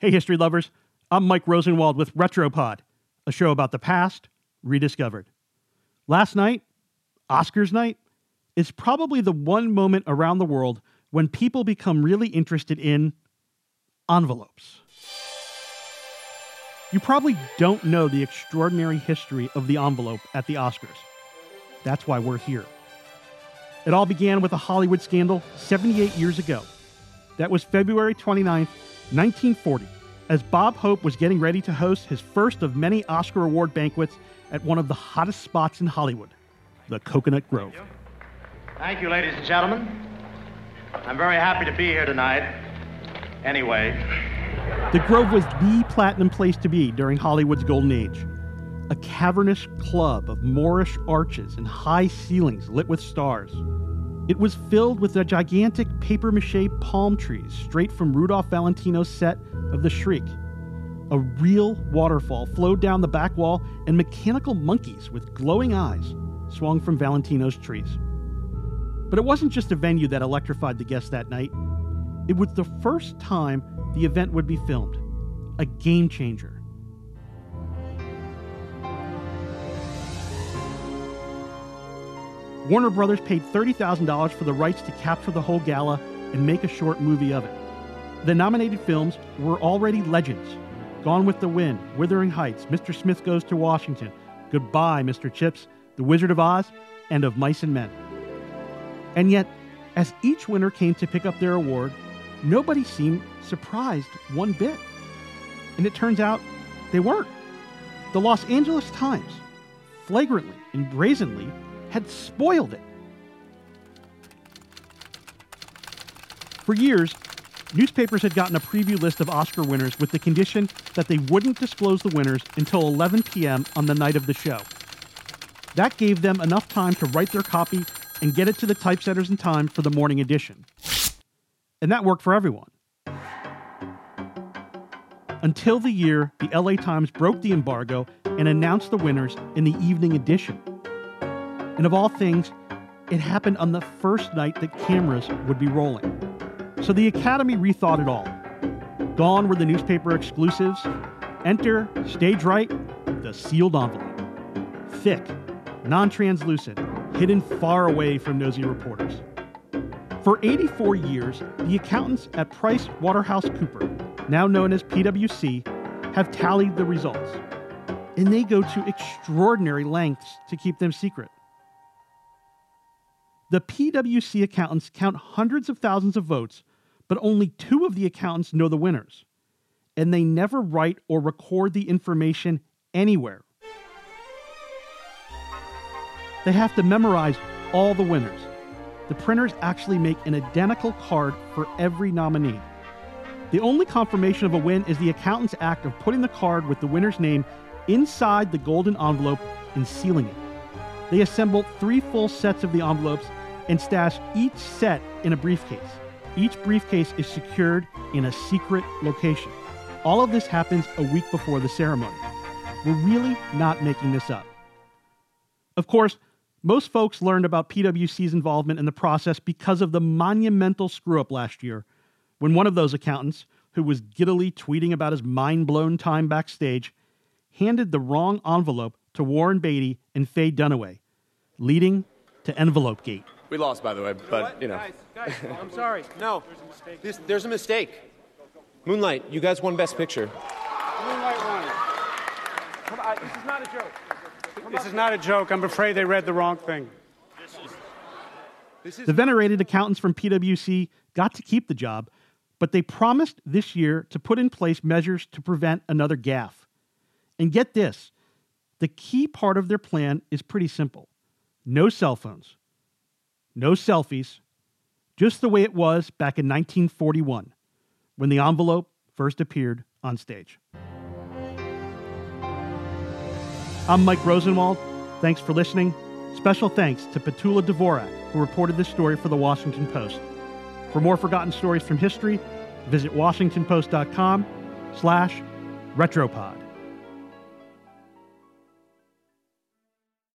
Hey, history lovers. I'm Mike Rosenwald with Retropod, a show about the past rediscovered. Last night, Oscars night, is probably the one moment around the world when people become really interested in envelopes. You probably don't know the extraordinary history of the envelope at the Oscars. That's why we're here. It all began with a Hollywood scandal 78 years ago. That was February 29th, 1940, as Bob Hope was getting ready to host his first of many Oscar award banquets at one of the hottest spots in Hollywood, the Coconut Grove. Thank you, ladies and gentlemen. I'm very happy to be here tonight. Anyway, The Grove was the platinum place to be during Hollywood's golden age. A cavernous club of Moorish arches and high ceilings lit with stars. It was filled with the gigantic paper mache palm trees straight from Rudolph Valentino's set of The Sheik. A real waterfall flowed down the back wall, and mechanical monkeys with glowing eyes swung from Valentino's trees. But it wasn't just a venue that electrified the guests that night. It was the first time the event would be filmed. A game changer. Warner Brothers paid $30,000 for the rights to capture the whole gala and make a short movie of it. The nominated films were already legends Gone with the Wind, Wuthering Heights, Mr. Smith Goes to Washington, Goodbye, Mr. Chips, The Wizard of Oz, and Of Mice and Men. And yet, as each winner came to pick up their award, nobody seemed surprised one bit. And it turns out they weren't. The Los Angeles Times, flagrantly and brazenly, had spoiled it. For years, newspapers had gotten a preview list of Oscar winners with the condition that they wouldn't disclose the winners until 11 p.m. on the night of the show. That gave them enough time to write their copy and get it to the typesetters in time for the morning edition. And that worked for everyone. Until the year the LA Times broke the embargo and announced the winners in the evening edition. And of all things, it happened on the first night that cameras would be rolling. So the Academy rethought it all. Gone were the newspaper exclusives. Enter, stage right, the sealed envelope. Thick, non translucent, hidden far away from nosy reporters. For 84 years, the accountants at Price Waterhouse Cooper, now known as PwC, have tallied the results. And they go to extraordinary lengths to keep them secret. The PwC accountants count hundreds of thousands of votes, but only two of the accountants know the winners. And they never write or record the information anywhere. They have to memorize all the winners. The printers actually make an identical card for every nominee. The only confirmation of a win is the accountant's act of putting the card with the winner's name inside the golden envelope and sealing it. They assemble three full sets of the envelopes and stash each set in a briefcase. Each briefcase is secured in a secret location. All of this happens a week before the ceremony. We're really not making this up. Of course, most folks learned about PwC's involvement in the process because of the monumental screw up last year when one of those accountants, who was giddily tweeting about his mind blown time backstage, handed the wrong envelope to Warren Beatty and Faye Dunaway, leading to Envelope Gate. We lost, by the way, but you know. Guys, guys, I'm sorry. No, this, there's a mistake. Moonlight, you guys won Best Picture. Moonlight won. Come on, this is not a joke. This is not a joke. I'm afraid they read the wrong thing. The venerated accountants from PwC got to keep the job, but they promised this year to put in place measures to prevent another gaffe. And get this the key part of their plan is pretty simple no cell phones, no selfies, just the way it was back in 1941 when the envelope first appeared on stage. I'm Mike Rosenwald. Thanks for listening. Special thanks to Petula Dvorak, who reported this story for the Washington Post. For more forgotten stories from history, visit washingtonpost.com slash retropod.